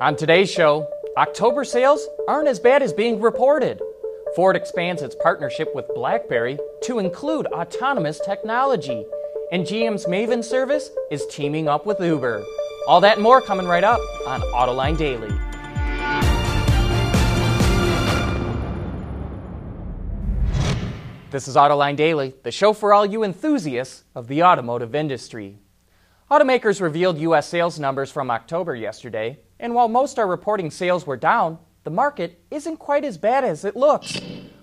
On today's show, October sales aren't as bad as being reported. Ford expands its partnership with BlackBerry to include autonomous technology. And GM's Maven service is teaming up with Uber. All that and more coming right up on Autoline Daily. This is Autoline Daily, the show for all you enthusiasts of the automotive industry. Automakers revealed U.S. sales numbers from October yesterday, and while most are reporting sales were down, the market isn't quite as bad as it looks.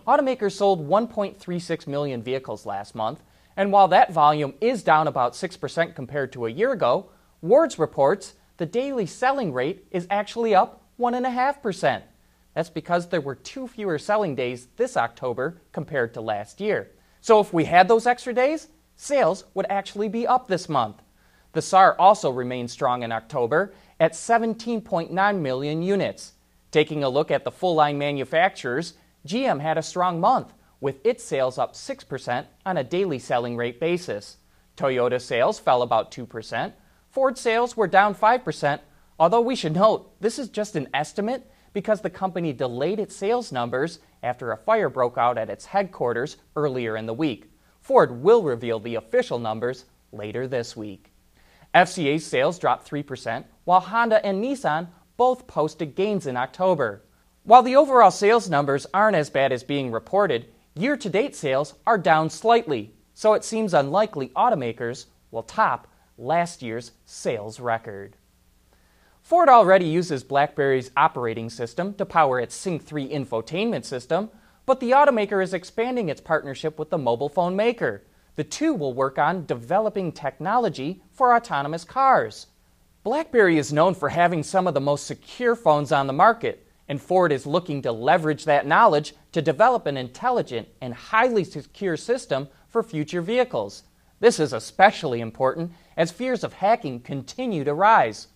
Automakers sold 1.36 million vehicles last month, and while that volume is down about 6% compared to a year ago, Wards reports the daily selling rate is actually up 1.5%. That's because there were two fewer selling days this October compared to last year. So if we had those extra days, sales would actually be up this month. The SAAR also remained strong in October at 17.9 million units. Taking a look at the full line manufacturers, GM had a strong month, with its sales up 6% on a daily selling rate basis. Toyota sales fell about 2%. Ford sales were down 5%, although we should note this is just an estimate because the company delayed its sales numbers after a fire broke out at its headquarters earlier in the week. Ford will reveal the official numbers later this week. FCA's sales dropped 3%, while Honda and Nissan both posted gains in October. While the overall sales numbers aren't as bad as being reported, year to date sales are down slightly, so it seems unlikely automakers will top last year's sales record. Ford already uses BlackBerry's operating system to power its Sync 3 infotainment system, but the automaker is expanding its partnership with the mobile phone maker. The two will work on developing technology for autonomous cars. BlackBerry is known for having some of the most secure phones on the market, and Ford is looking to leverage that knowledge to develop an intelligent and highly secure system for future vehicles. This is especially important as fears of hacking continue to rise.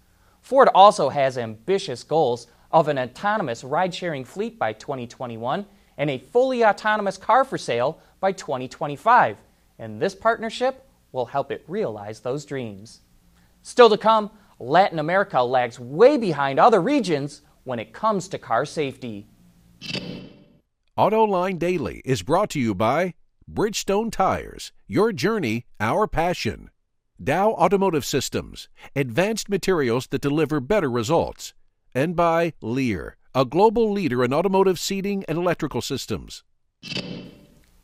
Ford also has ambitious goals of an autonomous ride sharing fleet by 2021 and a fully autonomous car for sale by 2025 and this partnership will help it realize those dreams. Still to come, Latin America lags way behind other regions when it comes to car safety. AutoLine Daily is brought to you by Bridgestone Tires, your journey, our passion. Dow Automotive Systems, advanced materials that deliver better results. And by Lear, a global leader in automotive seating and electrical systems.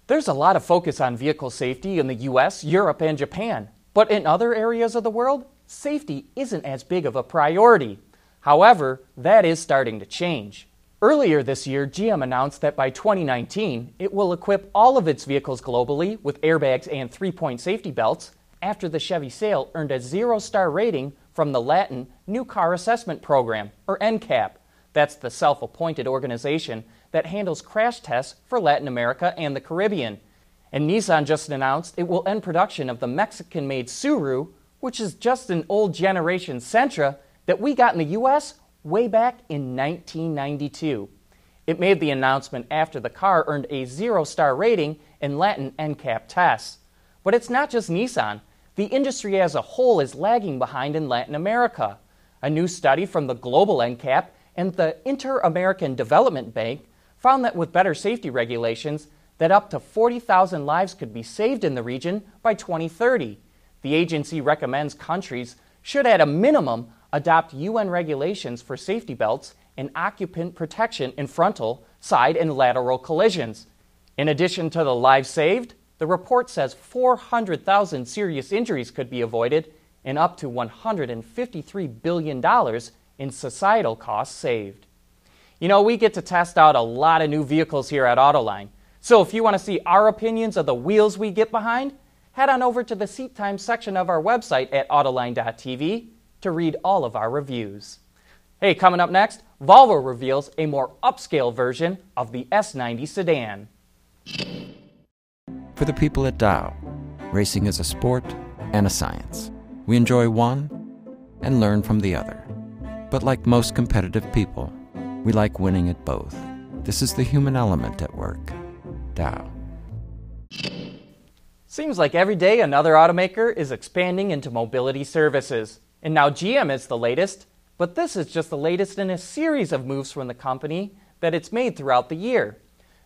There's a lot of focus on vehicle safety in the US, Europe, and Japan. But in other areas of the world, safety isn't as big of a priority. However, that is starting to change. Earlier this year, GM announced that by 2019, it will equip all of its vehicles globally with airbags and three point safety belts after the Chevy Sail earned a zero star rating from the Latin New Car Assessment Program, or NCAP. That's the self appointed organization that handles crash tests for Latin America and the Caribbean. And Nissan just announced it will end production of the Mexican made Tsuru, which is just an old generation Sentra that we got in the US way back in 1992. It made the announcement after the car earned a zero star rating in Latin NCAP tests. But it's not just Nissan. The industry as a whole is lagging behind in Latin America. A new study from the Global NCAP and the Inter American Development Bank found that with better safety regulations, that up to 40,000 lives could be saved in the region by 2030. The agency recommends countries should, at a minimum, adopt UN regulations for safety belts and occupant protection in frontal, side, and lateral collisions. In addition to the lives saved, the report says 400,000 serious injuries could be avoided and up to $153 billion in societal costs saved. You know, we get to test out a lot of new vehicles here at Autoline. So if you want to see our opinions of the wheels we get behind, head on over to the Seat Time section of our website at Autoline.tv to read all of our reviews. Hey, coming up next, Volvo reveals a more upscale version of the S90 sedan. For the people at Dow, racing is a sport and a science. We enjoy one and learn from the other. But like most competitive people, we like winning at both. This is the human element at work. Dow. Seems like every day another automaker is expanding into mobility services. And now GM is the latest. But this is just the latest in a series of moves from the company that it's made throughout the year.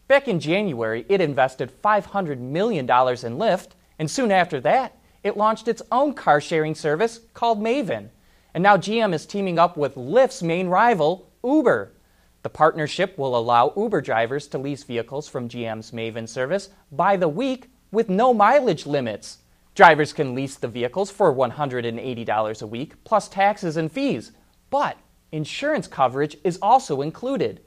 Back in January, it invested $500 million in Lyft, and soon after that, it launched its own car sharing service called Maven. And now GM is teaming up with Lyft's main rival, Uber. The partnership will allow Uber drivers to lease vehicles from GM's Maven service by the week with no mileage limits. Drivers can lease the vehicles for $180 a week plus taxes and fees, but insurance coverage is also included.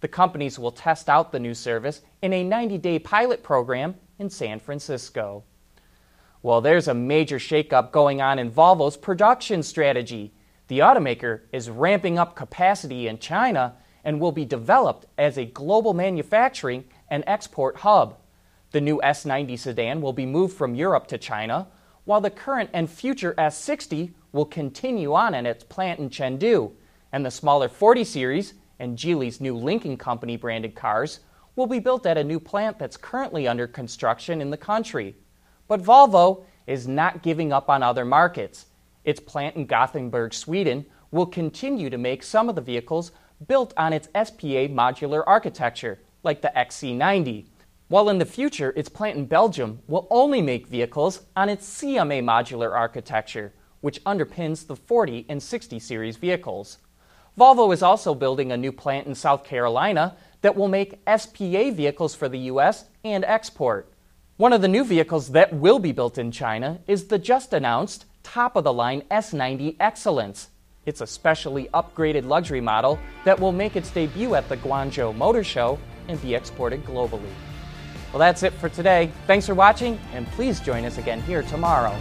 The companies will test out the new service in a 90 day pilot program in San Francisco. Well, there's a major shakeup going on in Volvo's production strategy. The automaker is ramping up capacity in China and will be developed as a global manufacturing and export hub. The new S90 sedan will be moved from Europe to China, while the current and future S60 will continue on in its plant in Chengdu, and the smaller 40 series and Geely's new Lynk & Co branded cars will be built at a new plant that's currently under construction in the country. But Volvo is not giving up on other markets. Its plant in Gothenburg, Sweden, will continue to make some of the vehicles built on its SPA modular architecture, like the XC90, while in the future its plant in Belgium will only make vehicles on its CMA modular architecture, which underpins the 40 and 60 series vehicles. Volvo is also building a new plant in South Carolina that will make SPA vehicles for the US and export. One of the new vehicles that will be built in China is the just announced top of the line S90 Excellence. It's a specially upgraded luxury model that will make its debut at the Guangzhou Motor Show and be exported globally. Well, that's it for today. Thanks for watching, and please join us again here tomorrow.